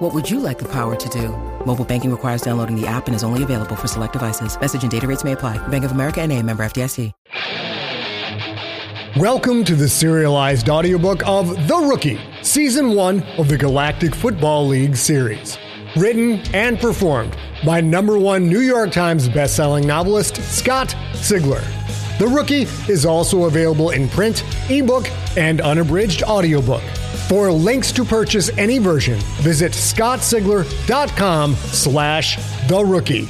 What would you like the power to do? Mobile banking requires downloading the app and is only available for select devices. Message and data rates may apply. Bank of America and a member FDIC. Welcome to the serialized audiobook of The Rookie, Season 1 of the Galactic Football League series. Written and performed by number one New York Times bestselling novelist Scott Sigler. The Rookie is also available in print, ebook, and unabridged audiobook. For links to purchase any version, visit scottsigler.com slash the rookie.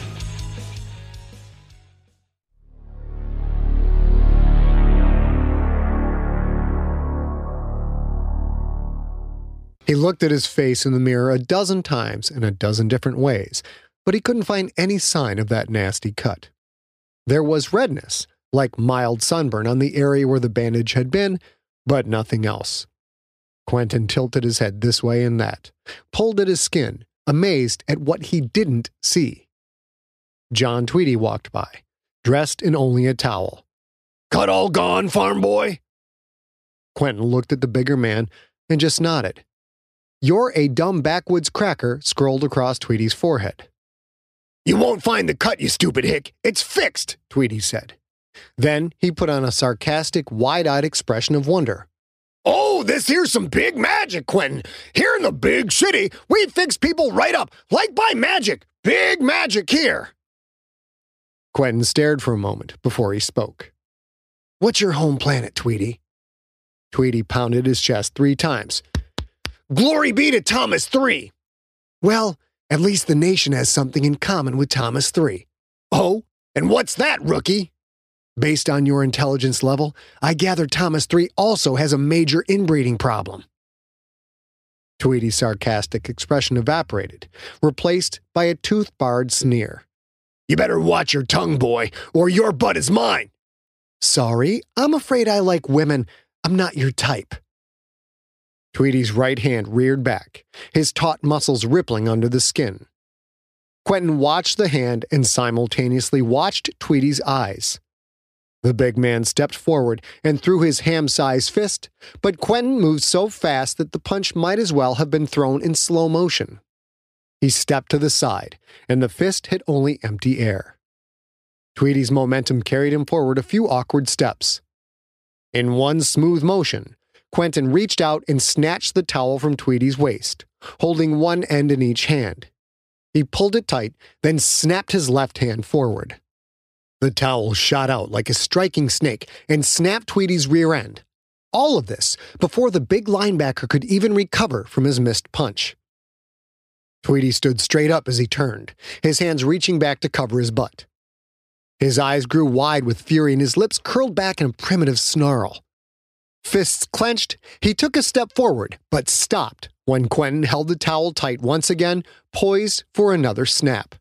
He looked at his face in the mirror a dozen times in a dozen different ways, but he couldn't find any sign of that nasty cut. There was redness, like mild sunburn on the area where the bandage had been, but nothing else. Quentin tilted his head this way and that, pulled at his skin, amazed at what he didn't see. John Tweedy walked by, dressed in only a towel. Cut all gone, farm boy? Quentin looked at the bigger man and just nodded. You're a dumb backwoods cracker scrolled across Tweedy's forehead. You won't find the cut, you stupid hick. It's fixed, Tweedy said. Then he put on a sarcastic, wide eyed expression of wonder. Oh, this here's some big magic, Quentin. Here in the big city, we fix people right up, like by magic. Big magic here. Quentin stared for a moment before he spoke. What's your home planet, Tweedy? Tweedy pounded his chest three times. Glory be to Thomas 3. Well, at least the nation has something in common with Thomas 3. Oh, and what's that, rookie? Based on your intelligence level, I gather Thomas 3 also has a major inbreeding problem. Tweedy's sarcastic expression evaporated, replaced by a tooth barred sneer. You better watch your tongue, boy, or your butt is mine. Sorry, I'm afraid I like women. I'm not your type. Tweedy's right hand reared back, his taut muscles rippling under the skin. Quentin watched the hand and simultaneously watched Tweedy's eyes. The big man stepped forward and threw his ham sized fist, but Quentin moved so fast that the punch might as well have been thrown in slow motion. He stepped to the side, and the fist hit only empty air. Tweedy's momentum carried him forward a few awkward steps. In one smooth motion, Quentin reached out and snatched the towel from Tweedy's waist, holding one end in each hand. He pulled it tight, then snapped his left hand forward. The towel shot out like a striking snake and snapped Tweedy's rear end. All of this before the big linebacker could even recover from his missed punch. Tweedy stood straight up as he turned, his hands reaching back to cover his butt. His eyes grew wide with fury and his lips curled back in a primitive snarl. Fists clenched, he took a step forward, but stopped when Quentin held the towel tight once again, poised for another snap.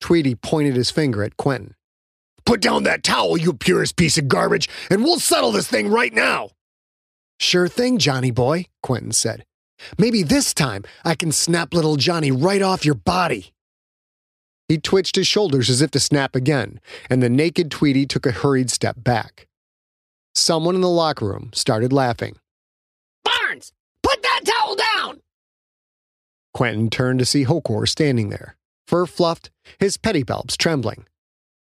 Tweedy pointed his finger at Quentin. Put down that towel, you Purist piece of garbage, and we'll settle this thing right now. Sure thing, Johnny boy, Quentin said. Maybe this time I can snap little Johnny right off your body. He twitched his shoulders as if to snap again, and the naked Tweedy took a hurried step back. Someone in the locker room started laughing. Barnes, put that towel down! Quentin turned to see Hokor standing there, fur fluffed, his pedipalps trembling.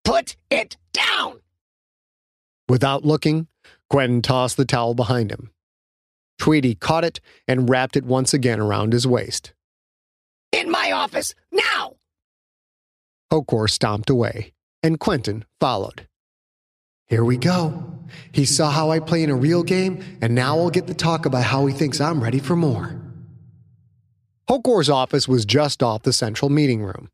Put it down! Without looking, Quentin tossed the towel behind him. Tweedy caught it and wrapped it once again around his waist. In my office, now! Hokor stomped away, and Quentin followed. Here we go. He saw how I play in a real game, and now I'll get the talk about how he thinks I'm ready for more. Hokor's office was just off the central meeting room.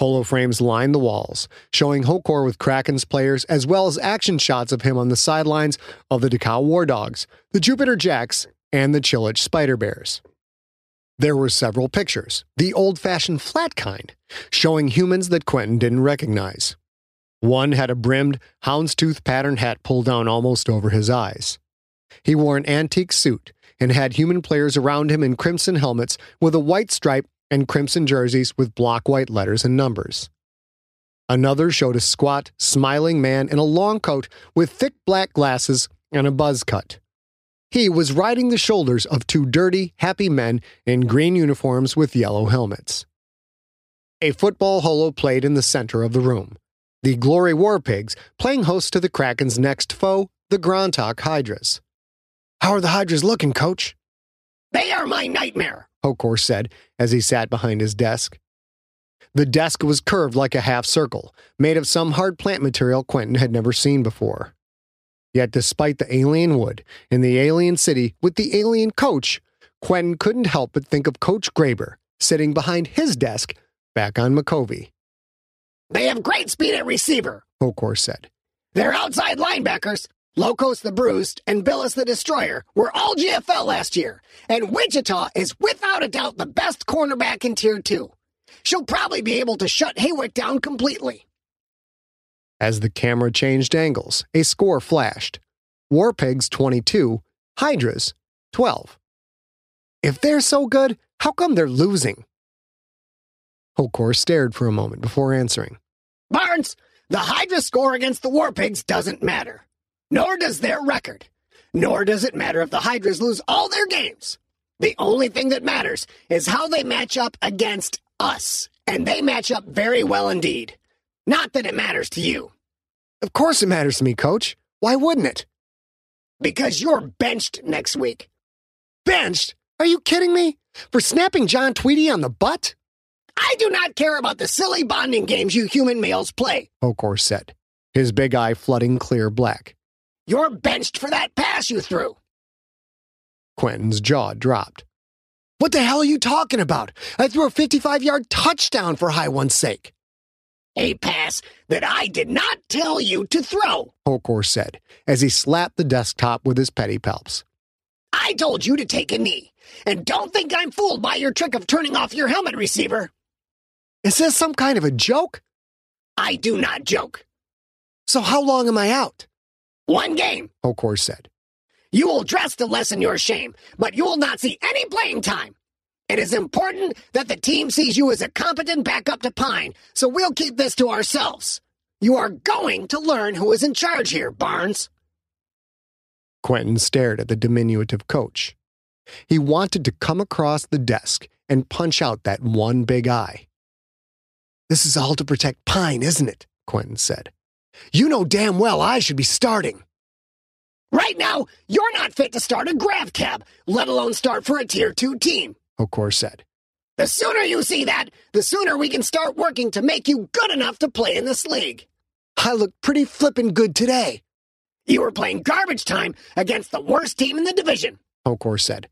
Holoframes lined the walls, showing Hokor with Kraken's players as well as action shots of him on the sidelines of the Dakau War Dogs, the Jupiter Jacks, and the Chilich Spider Bears. There were several pictures, the old fashioned flat kind, showing humans that Quentin didn't recognize. One had a brimmed, houndstooth pattern hat pulled down almost over his eyes. He wore an antique suit and had human players around him in crimson helmets with a white stripe and crimson jerseys with block white letters and numbers. Another showed a squat, smiling man in a long coat with thick black glasses and a buzz cut. He was riding the shoulders of two dirty, happy men in green uniforms with yellow helmets. A football holo played in the center of the room. The Glory War Pigs playing host to the Kraken's next foe, the Grontok Hydras. How are the Hydras looking, coach? They are my nightmare, Hokor said as he sat behind his desk. The desk was curved like a half circle, made of some hard plant material Quentin had never seen before. Yet, despite the alien wood in the alien city with the alien coach, Quentin couldn't help but think of Coach Graber sitting behind his desk back on Micovi. They have great speed at receiver, Hokor said. They're outside linebackers, Locos the Bruised and Billis the Destroyer, were all GFL last year, and Wichita is without a doubt the best cornerback in Tier 2. She'll probably be able to shut Haywick down completely. As the camera changed angles, a score flashed. Warpigs 22, Hydras 12. If they're so good, how come they're losing? Hokor stared for a moment before answering. Barnes, the Hydra score against the Warpigs doesn't matter. Nor does their record. Nor does it matter if the Hydras lose all their games. The only thing that matters is how they match up against us. And they match up very well indeed. Not that it matters to you. Of course it matters to me, coach. Why wouldn't it? Because you're benched next week. Benched? Are you kidding me? For snapping John Tweedy on the butt? I do not care about the silly bonding games you human males play, Hokor said, his big eye flooding clear black. You're benched for that pass you threw. Quentin's jaw dropped. What the hell are you talking about? I threw a 55 yard touchdown for High One's sake. A pass that I did not tell you to throw, Hokor said as he slapped the desktop with his pedipalps. I told you to take a knee, and don't think I'm fooled by your trick of turning off your helmet receiver. Is this some kind of a joke? I do not joke. So how long am I out? One game, Hokor said. You will dress to lessen your shame, but you will not see any playing time. It is important that the team sees you as a competent backup to Pine, so we'll keep this to ourselves. You are going to learn who is in charge here, Barnes. Quentin stared at the diminutive coach. He wanted to come across the desk and punch out that one big eye. This is all to protect Pine, isn't it? Quentin said. You know damn well I should be starting. Right now, you're not fit to start a grav cab, let alone start for a tier 2 team, Hokor said. The sooner you see that, the sooner we can start working to make you good enough to play in this league. I look pretty flippin' good today, You were playing garbage time against the worst team in the division. Hokor said.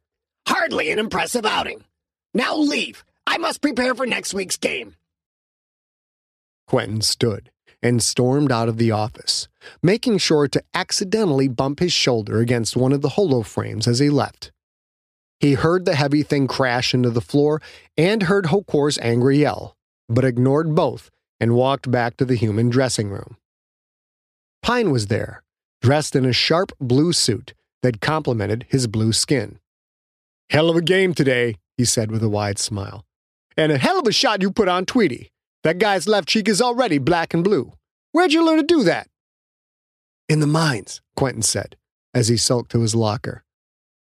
Hardly an impressive outing. Now leave. I must prepare for next week's game. Quentin stood and stormed out of the office, making sure to accidentally bump his shoulder against one of the holo frames as he left. He heard the heavy thing crash into the floor and heard Hokor's angry yell, but ignored both and walked back to the human dressing room. Pine was there, dressed in a sharp blue suit that complemented his blue skin. Hell of a game today, he said with a wide smile. And a hell of a shot you put on Tweedy. That guy's left cheek is already black and blue. Where'd you learn to do that? In the mines, Quentin said, as he sulked to his locker.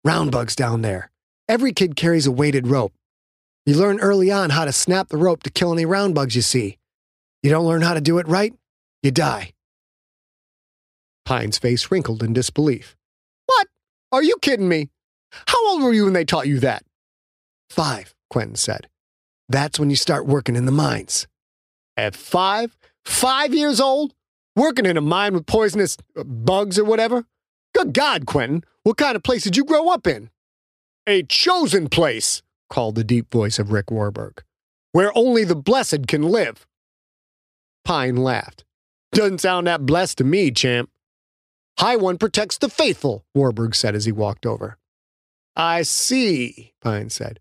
Round bugs down there. Every kid carries a weighted rope. You learn early on how to snap the rope to kill any round bugs you see. You don't learn how to do it right, you die. Pine's face wrinkled in disbelief. What? Are you kidding me? How old were you when they taught you that? Five, Quentin said. That's when you start working in the mines. At five? Five years old? Working in a mine with poisonous uh, bugs or whatever? Good God, Quentin, what kind of place did you grow up in? A chosen place, called the deep voice of Rick Warburg, where only the blessed can live. Pine laughed. Doesn't sound that blessed to me, champ. High One protects the faithful, Warburg said as he walked over. I see, Pine said.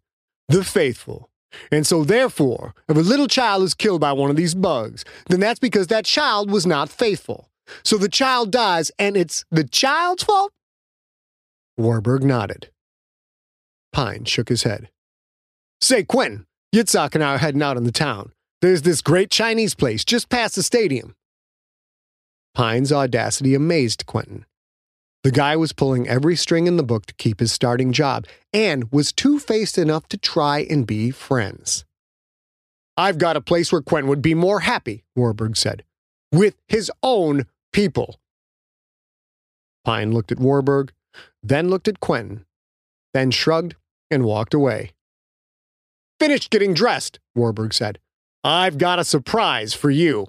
The faithful. And so, therefore, if a little child is killed by one of these bugs, then that's because that child was not faithful. So the child dies, and it's the child's fault? Warburg nodded. Pine shook his head. Say, Quentin, Yitzhak and I are heading out in the town. There's this great Chinese place just past the stadium. Pine's audacity amazed Quentin. The guy was pulling every string in the book to keep his starting job and was two faced enough to try and be friends. I've got a place where Quentin would be more happy, Warburg said, with his own people. Pine looked at Warburg, then looked at Quentin, then shrugged and walked away. Finished getting dressed, Warburg said. I've got a surprise for you.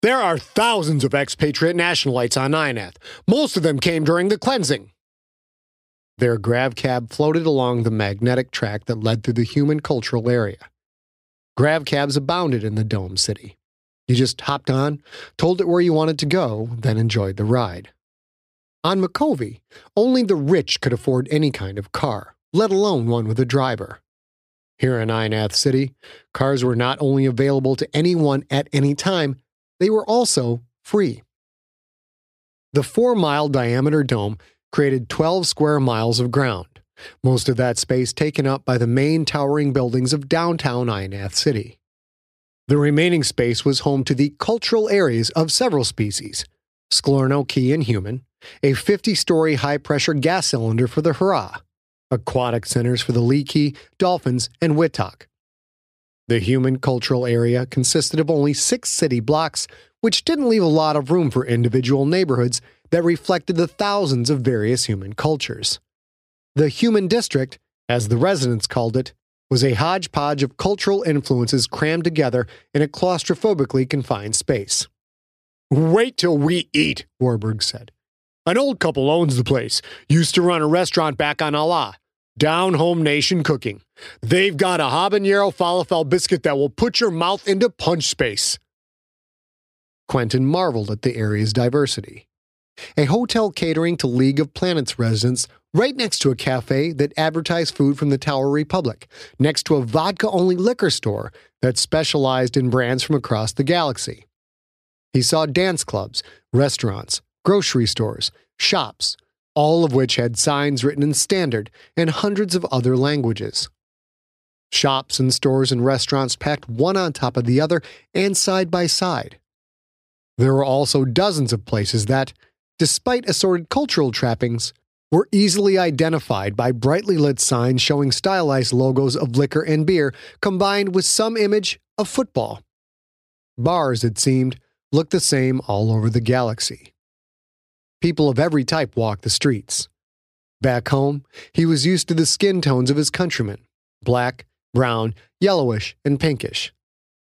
There are thousands of expatriate nationalites on Ionath. Most of them came during the cleansing. Their grav cab floated along the magnetic track that led through the human cultural area. Grav cabs abounded in the Dome City. You just hopped on, told it where you wanted to go, then enjoyed the ride. On Micovi, only the rich could afford any kind of car, let alone one with a driver. Here in Ionath City, cars were not only available to anyone at any time, they were also free. The four mile diameter dome created 12 square miles of ground, most of that space taken up by the main towering buildings of downtown Ionath City. The remaining space was home to the cultural areas of several species Sklorno Ki and human, a 50 story high pressure gas cylinder for the Harrah, aquatic centers for the Leakey, Dolphins, and Witok, the human cultural area consisted of only six city blocks, which didn't leave a lot of room for individual neighborhoods that reflected the thousands of various human cultures. The human district, as the residents called it, was a hodgepodge of cultural influences crammed together in a claustrophobically confined space. Wait till we eat, Warburg said. An old couple owns the place, used to run a restaurant back on Allah. Down Home Nation Cooking. They've got a habanero falafel biscuit that will put your mouth into punch space. Quentin marveled at the area's diversity. A hotel catering to League of Planets residents right next to a cafe that advertised food from the Tower Republic, next to a vodka only liquor store that specialized in brands from across the galaxy. He saw dance clubs, restaurants, grocery stores, shops, all of which had signs written in standard and hundreds of other languages. Shops and stores and restaurants packed one on top of the other and side by side. There were also dozens of places that, despite assorted cultural trappings, were easily identified by brightly lit signs showing stylized logos of liquor and beer combined with some image of football. Bars, it seemed, looked the same all over the galaxy. People of every type walked the streets. Back home, he was used to the skin tones of his countrymen black, brown, yellowish, and pinkish.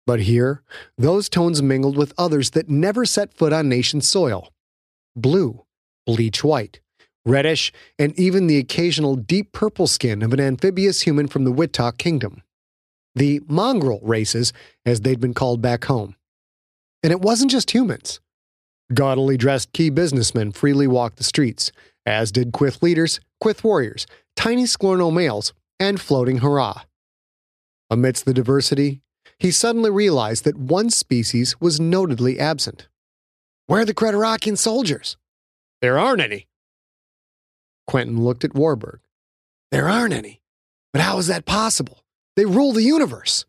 But here, those tones mingled with others that never set foot on nation soil blue, bleach white, reddish, and even the occasional deep purple skin of an amphibious human from the Wittok kingdom. The mongrel races, as they'd been called back home. And it wasn't just humans. Gaudily dressed Ki businessmen freely walked the streets, as did Quyth leaders, Quyth warriors, tiny Sklorno males, and floating Harrah. Amidst the diversity, he suddenly realized that one species was notedly absent. Where are the Creterakian soldiers? There aren't any. Quentin looked at Warburg. There aren't any. But how is that possible? They rule the universe.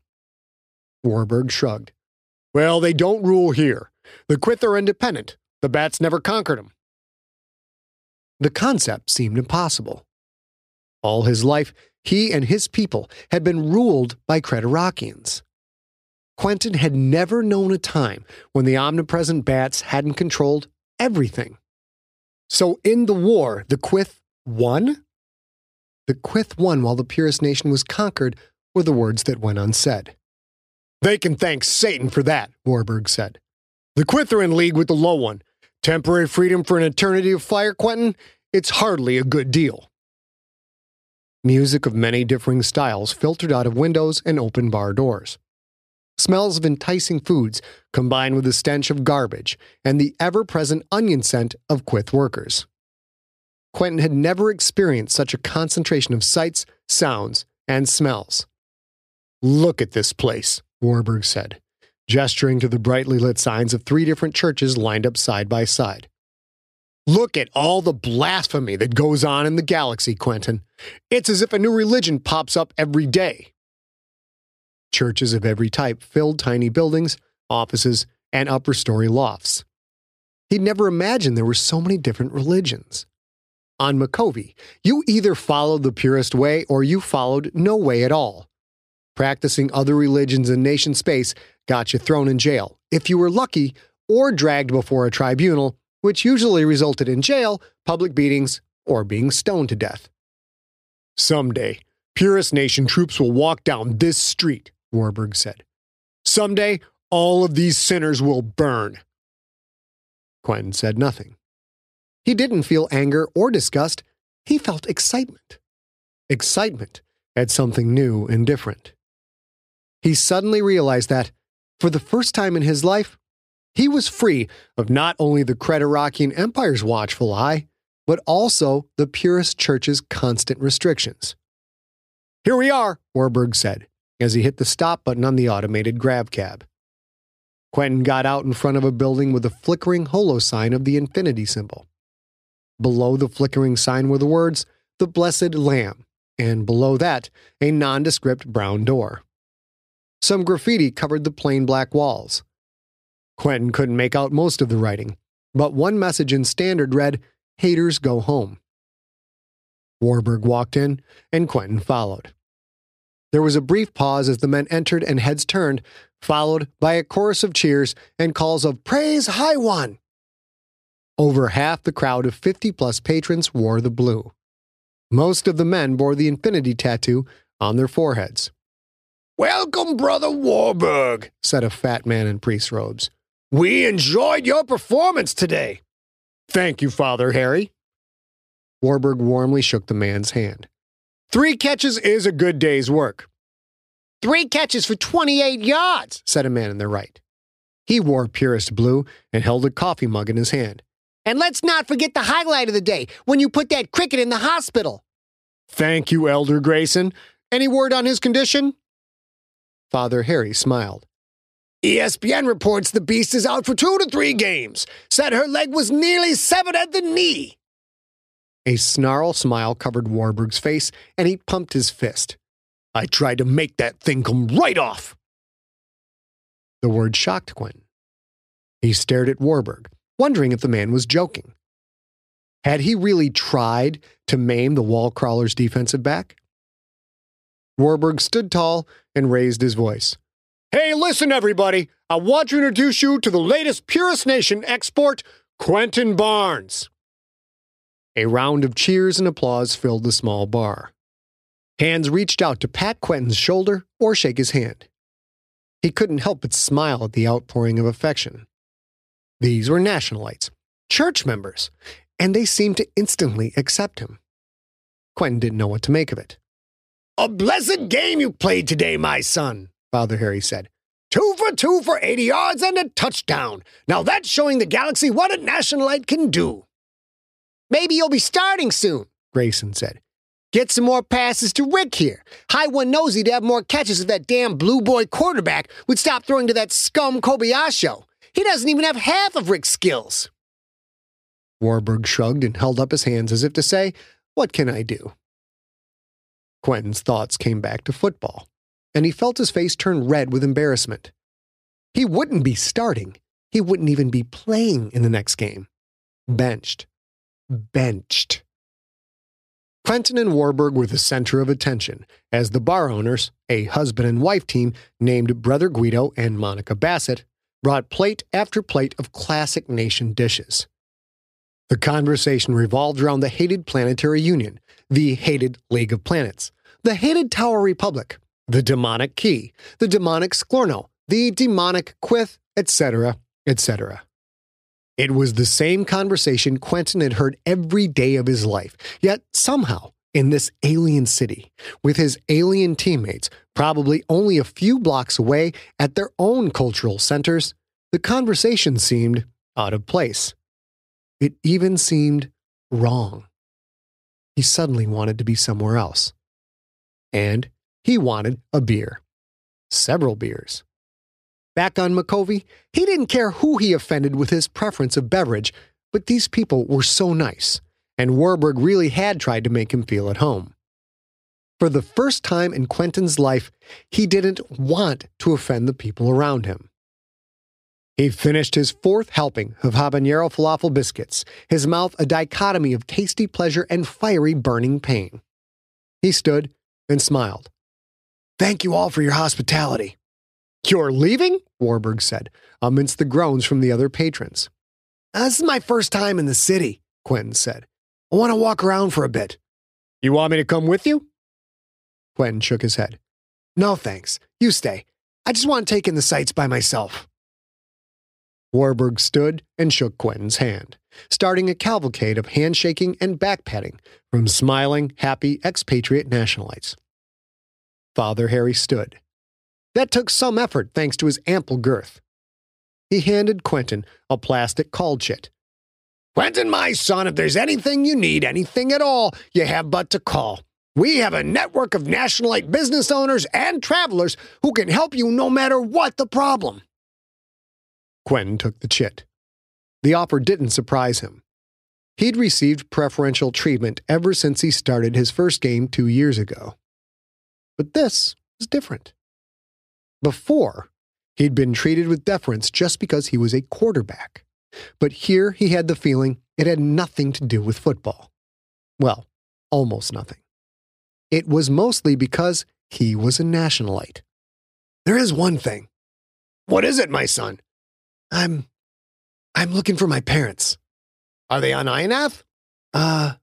Warburg shrugged. Well, they don't rule here. The Quyth are independent. The bats never conquered them. The concept seemed impossible. All his life, he and his people had been ruled by Creterakians. Quentin had never known a time when the omnipresent bats hadn't controlled everything. So in the war, the Quyth won? The Quyth won while the Purist nation was conquered, were the words that went unsaid. They can thank Satan for that, Warburg said. The Quyth are in league with the Low One. Temporary freedom for an eternity of fire, Quentin? It's hardly a good deal. Music of many differing styles filtered out of windows and open bar doors. Smells of enticing foods combined with the stench of garbage and the ever present onion scent of Quyth workers. Quentin had never experienced such a concentration of sights, sounds, and smells. Look at this place, Warburg said, gesturing to the brightly lit signs of three different churches lined up side by side. Look at all the blasphemy that goes on in the galaxy, Quentin. It's as if a new religion pops up every day. Churches of every type filled tiny buildings, offices, and upper story lofts. He'd never imagined there were so many different religions. On Micovi, you either followed the Purist way or you followed no way at all. Practicing other religions in nation space got you thrown in jail, if you were lucky, or dragged before a tribunal which usually resulted in jail, public beatings, or being stoned to death. Someday, Purist Nation troops will walk down this street, Warburg said. Someday, all of these sinners will burn. Quentin said nothing. He didn't feel anger or disgust, he felt excitement. Excitement at something new and different. He suddenly realized that, for the first time in his life, he was free of not only the Creterakian Empire's watchful eye, but also the Purist Church's constant restrictions. Here we are, Warburg said, as he hit the stop button on the automated grav cab. Quentin got out in front of a building with a flickering holo sign of the infinity symbol. Below the flickering sign were the words, The Blessed Lamb, and below that, a nondescript brown door. Some graffiti covered the plain black walls. Quentin couldn't make out most of the writing, but one message in standard read, Haters go home. Warburg walked in, and Quentin followed. There was a brief pause as the men entered and heads turned, followed by a chorus of cheers and calls of Praise High One. Over half the crowd of 50 plus patrons wore the blue. Most of the men bore the infinity tattoo on their foreheads. Welcome, Brother Warburg, said a fat man in priest robes. We enjoyed your performance today. Thank you, Father Harry. Warburg warmly shook the man's hand. Three catches is a good day's work. Three catches for 28 yards, said a man in the right. He wore Purist blue and held a coffee mug in his hand. And let's not forget the highlight of the day when you put that cricket in the hospital. Thank you, Elder Grayson. Any word on his condition? Father Harry smiled. ESPN reports the beast is out for two to three games. Said her leg was nearly severed at the knee. A snarl smile covered Warburg's face, and he pumped his fist. I tried to make that thing come right off. The word shocked Quentin. He stared at Warburg, wondering if the man was joking. Had he really tried to maim the wall crawler's defensive back? Warburg stood tall and raised his voice. Hey, listen, everybody. I want to introduce you to the latest Purist Nation export, Quentin Barnes. A round of cheers and applause filled the small bar. Hands reached out to pat Quentin's shoulder or shake his hand. He couldn't help but smile at the outpouring of affection. These were nationalites, church members, and they seemed to instantly accept him. Quentin didn't know what to make of it. A blessed game you played today, my son, Father Harry said. Two for two for 80 yards and a touchdown. Now that's showing the galaxy what a nationalite can do. Maybe you'll be starting soon, Grayson said. Get some more passes to Rick here. High one knows he'd have more catches if that damn blue boy quarterback would stop throwing to that scum Kobayashi. He doesn't even have half of Rick's skills. Warburg shrugged and held up his hands as if to say, What can I do? Quentin's thoughts came back to football and he felt his face turn red with embarrassment. He wouldn't be starting. He wouldn't even be playing in the next game. Benched. Benched. Quentin and Warburg were the center of attention as the bar owners, a husband and wife team named Brother Guido and Monica Bassett, brought plate after plate of classic nation dishes. The conversation revolved around the hated Planetary Union, the hated League of Planets, the hated Tower Republic, the demonic Ki, the demonic Sklorno, the demonic Quyth, etc., etc. It was the same conversation Quentin had heard every day of his life, yet somehow, in this alien city, with his alien teammates, probably only a few blocks away at their own cultural centers, the conversation seemed out of place. It even seemed wrong. He suddenly wanted to be somewhere else. And he wanted a beer. Several beers. Back on Micovi, he didn't care who he offended with his preference of beverage, but these people were so nice, and Warburg really had tried to make him feel at home. For the first time in Quentin's life, he didn't want to offend the people around him. He finished his fourth helping of habanero falafel biscuits, his mouth a dichotomy of tasty pleasure and fiery burning pain. He stood and smiled. Thank you all for your hospitality. You're leaving? Warburg said, amidst the groans from the other patrons. This is my first time in the city, Quentin said. I want to walk around for a bit. You want me to come with you? Quentin shook his head. No, thanks. You stay. I just want to take in the sights by myself. Warburg stood and shook Quentin's hand, starting a cavalcade of handshaking and backpatting from smiling, happy expatriate nationalites. Father Harry stood. That took some effort thanks to his ample girth. He handed Quentin a plastic call chit. Quentin, my son, if there's anything you need, anything at all, you have but to call. We have a network of nationalite business owners and travelers who can help you no matter what the problem. Quentin took the chit. The offer didn't surprise him. He'd received preferential treatment ever since he started his first game two years ago. But this was different. Before, he'd been treated with deference just because he was a quarterback. But here he had the feeling it had nothing to do with football. Well, almost nothing. It was mostly because he was a nationalite. There is one thing. What is it, my son? I'm. I'm looking for my parents. Are they on Ionath? Uh,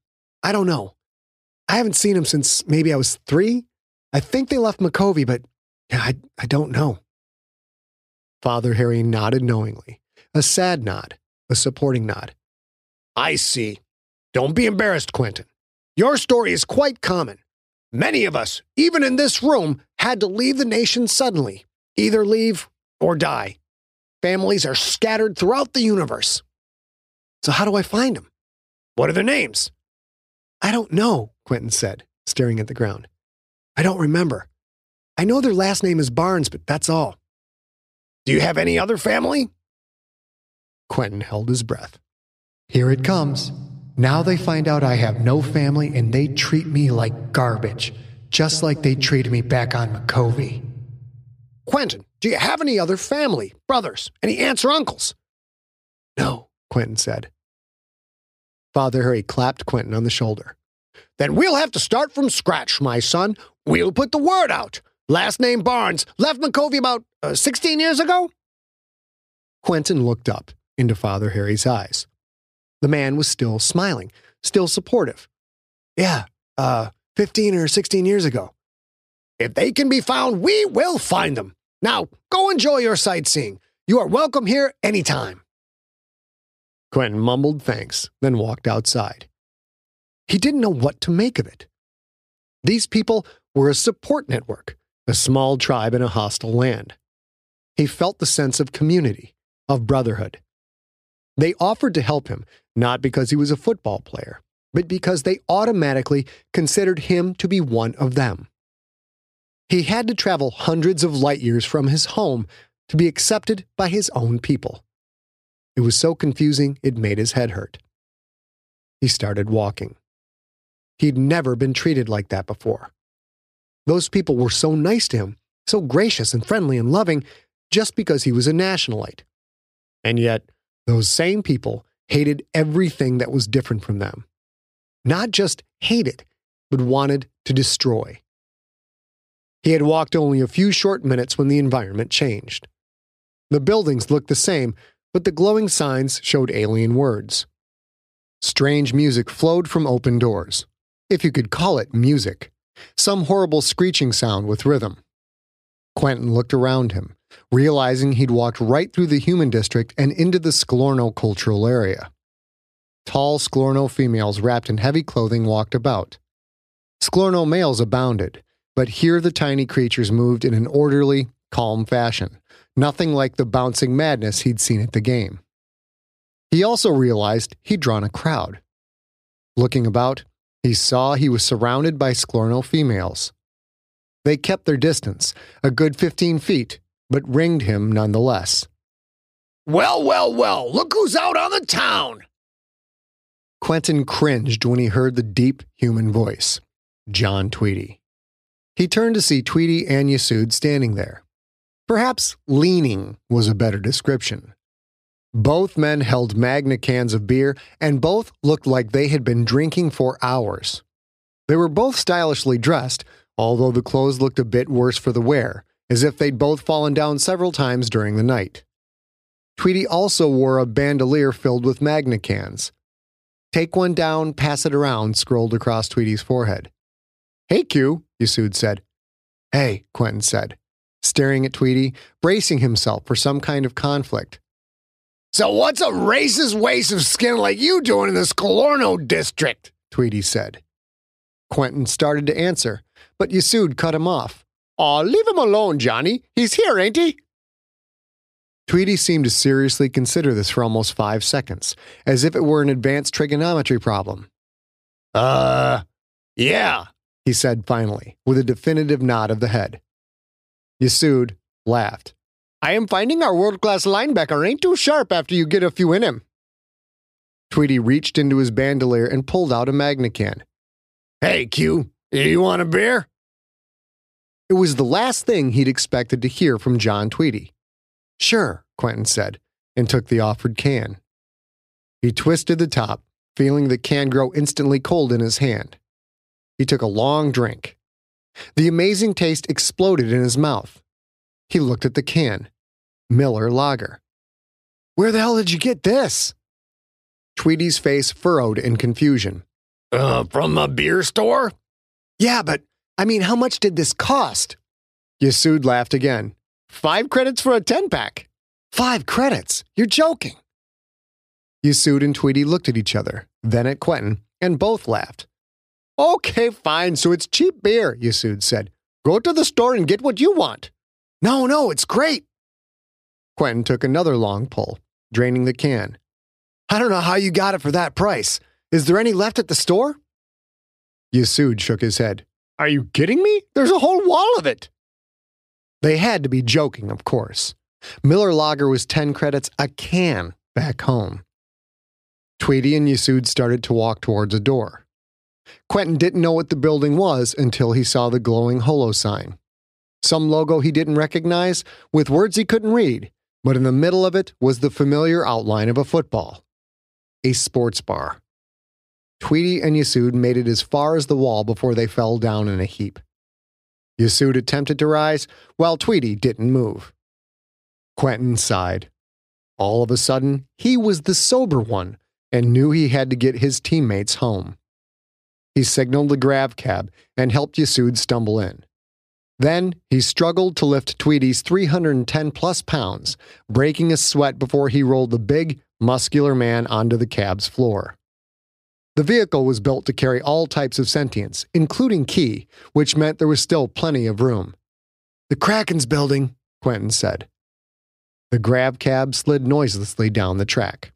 I don't know. I haven't seen them since maybe I was three. I think they left Micovi, but I, I don't know. Father Harry nodded knowingly, a sad nod, a supporting nod. I see. Don't be embarrassed, Quentin. Your story is quite common. Many of us, even in this room, had to leave the nation suddenly, either leave or die. Families are scattered throughout the universe. So, how do I find them? What are their names? I don't know, Quentin said, staring at the ground. I don't remember. I know their last name is Barnes, but that's all. Do you have any other family? Quentin held his breath. Here it comes. Now they find out I have no family and they treat me like garbage, just like they treated me back on Micovi. Quentin, do you have any other family, brothers, any aunts or uncles? No, Quentin said. Father Harry clapped Quentin on the shoulder. Then we'll have to start from scratch, my son. We'll put the word out. Last name Barnes left Micovi about uh, 16 years ago? Quentin looked up into Father Harry's eyes. The man was still smiling, still supportive. Yeah, uh, 15 or 16 years ago. If they can be found, we will find them. Now, go enjoy your sightseeing. You are welcome here anytime. Quentin mumbled thanks, then walked outside. He didn't know what to make of it. These people were a support network, a small tribe in a hostile land. He felt the sense of community, of brotherhood. They offered to help him, not because he was a football player, but because they automatically considered him to be one of them. He had to travel hundreds of light years from his home to be accepted by his own people. It was so confusing it made his head hurt. He started walking. He'd never been treated like that before. Those people were so nice to him, so gracious and friendly and loving, just because he was a nationalite. And yet, those same people hated everything that was different from them. Not just hated, but wanted to destroy. He had walked only a few short minutes when the environment changed. The buildings looked the same, but the glowing signs showed alien words. Strange music flowed from open doors, if you could call it music, some horrible screeching sound with rhythm. Quentin looked around him, realizing he'd walked right through the human district and into the Sklorno cultural area. Tall Sklorno females wrapped in heavy clothing walked about. Sklorno males abounded, but here the tiny creatures moved in an orderly, calm fashion, nothing like the bouncing madness he'd seen at the game. He also realized he'd drawn a crowd. Looking about, he saw he was surrounded by Sklorno females. They kept their distance, a good 15 feet, but ringed him nonetheless. Well, well, well, look who's out on the town! Quentin cringed when he heard the deep human voice John Tweedy. He turned to see Tweedy and Yasud standing there. Perhaps leaning was a better description. Both men held Magna cans of beer, and both looked like they had been drinking for hours. They were both stylishly dressed, although the clothes looked a bit worse for the wear, as if they'd both fallen down several times during the night. Tweedy also wore a bandolier filled with Magna cans. Take one down, pass it around, scrolled across Tweedy's forehead. Hey, Q, Yasud said. Hey, Quentin said, staring at Tweedy, bracing himself for some kind of conflict. So what's a racist waste of skin like you doing in this Sklorno district? Tweedy said. Quentin started to answer, but Yasud cut him off. Aw, leave him alone, Johnny. He's here, ain't he? Tweedy seemed to seriously consider this for almost five seconds, as if it were an advanced trigonometry problem. Uh, yeah, he said finally, with a definitive nod of the head. Yasud laughed. I am finding our world class linebacker ain't too sharp after you get a few in him. Tweedy reached into his bandolier and pulled out a Magna can. Hey, Q, you want a beer? It was the last thing he'd expected to hear from John Tweedy. Sure, Quentin said, and took the offered can. He twisted the top, feeling the can grow instantly cold in his hand. He took a long drink. The amazing taste exploded in his mouth. He looked at the can Miller Lager. Where the hell did you get this? Tweedy's face furrowed in confusion. Uh, from a beer store? Yeah, but I mean, how much did this cost? Yasud laughed again. Five credits for a 10 pack. Five credits? You're joking. Yasud and Tweedy looked at each other, then at Quentin, and both laughed. Okay, fine, so it's cheap beer, Yasud said. Go to the store and get what you want. No, no, it's great. Quentin took another long pull, draining the can. I don't know how you got it for that price. Is there any left at the store? Yasud shook his head. Are you kidding me? There's a whole wall of it. They had to be joking, of course. Miller Lager was 10 credits a can back home. Tweedy and Yasud started to walk towards a door. Quentin didn't know what the building was until he saw the glowing holo sign some logo he didn't recognize, with words he couldn't read, but in the middle of it was the familiar outline of a football. A sports bar. Tweedy and Yasud made it as far as the wall before they fell down in a heap. Yasud attempted to rise, while Tweedy didn't move. Quentin sighed. All of a sudden, he was the sober one and knew he had to get his teammates home. He signaled the grav cab and helped Yasud stumble in. Then he struggled to lift Tweedy's 310 plus pounds, breaking a sweat before he rolled the big, muscular man onto the cab's floor. The vehicle was built to carry all types of sentience, including Ki, which meant there was still plenty of room. The Kraken's building, Quentin said. The grav cab slid noiselessly down the track.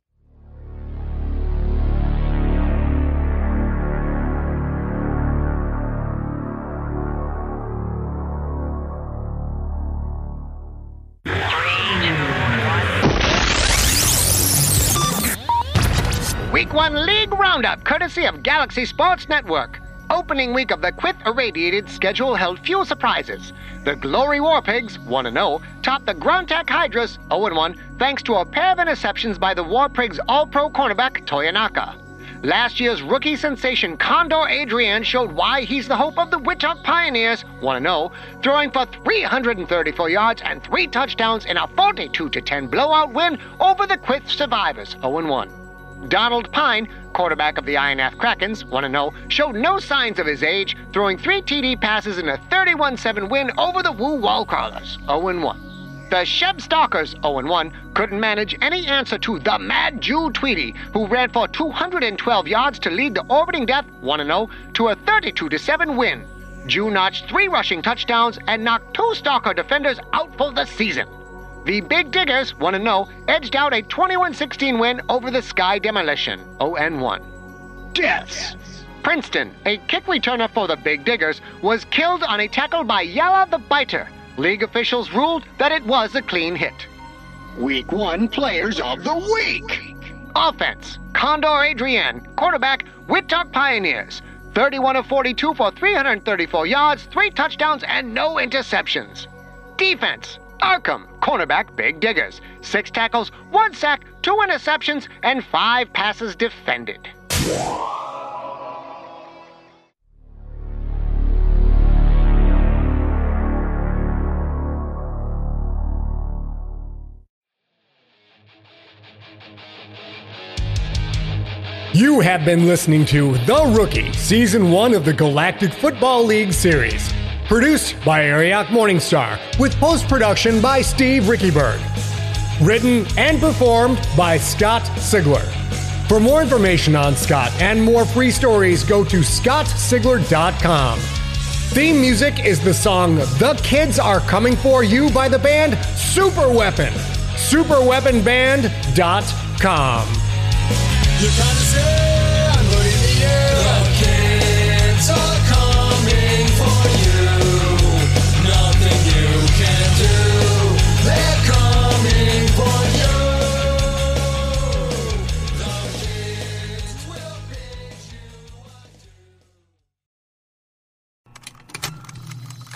1 League Roundup, courtesy of Galaxy Sports Network. Opening week of the Quyth irradiated schedule held few surprises. The Glory War Pigs, 1 0, topped the Grontech Hydras, 0 1, thanks to a pair of interceptions by the War Pigs All Pro cornerback Toyonaka. Last year's rookie sensation Condor Adrian showed why he's the hope of the Wittok Pioneers, 1 0, throwing for 334 yards and three touchdowns in a 42 10 blowout win over the Quyth Survivors, 0 1. Donald Pine, quarterback of the Ionath Krakens, 1 0, showed no signs of his age, throwing three TD passes in a 31 7 win over the Woo Wall Crawlers, 0 1. The Sheb Stalkers, 0 1, couldn't manage any answer to the Mad Ju Tweedy, who ran for 212 yards to lead the Orbiting Death, 1 0, to a 32 7 win. Ju notched three rushing touchdowns and knocked two Stalker defenders out for the season. The Big Diggers, 1 0, edged out a 21 16 win over the Sky Demolition, 0 1. Deaths. Princeton, a kick returner for the Big Diggers, was killed on a tackle by Yalla the Biter. League officials ruled that it was a clean hit. Week 1 Players of the Week. Offense Condor Adrian, quarterback, Wittok Pioneers. 31 of 42 for 334 yards, 3 touchdowns, and no interceptions. Defense Arkham, cornerback, Big Diggers. Six tackles, one sack, two interceptions, and five passes defended. You have been listening to The Rookie, Season 1 of the Galactic Football League Series. Produced by Arioch Morningstar, with post production by Steve Riekeberg. Written and performed by Scott Sigler. For more information on Scott and more free stories, go to scottsigler.com. Theme music is the song The Kids Are Coming For You by the band Super Weapon. Superweaponband.com.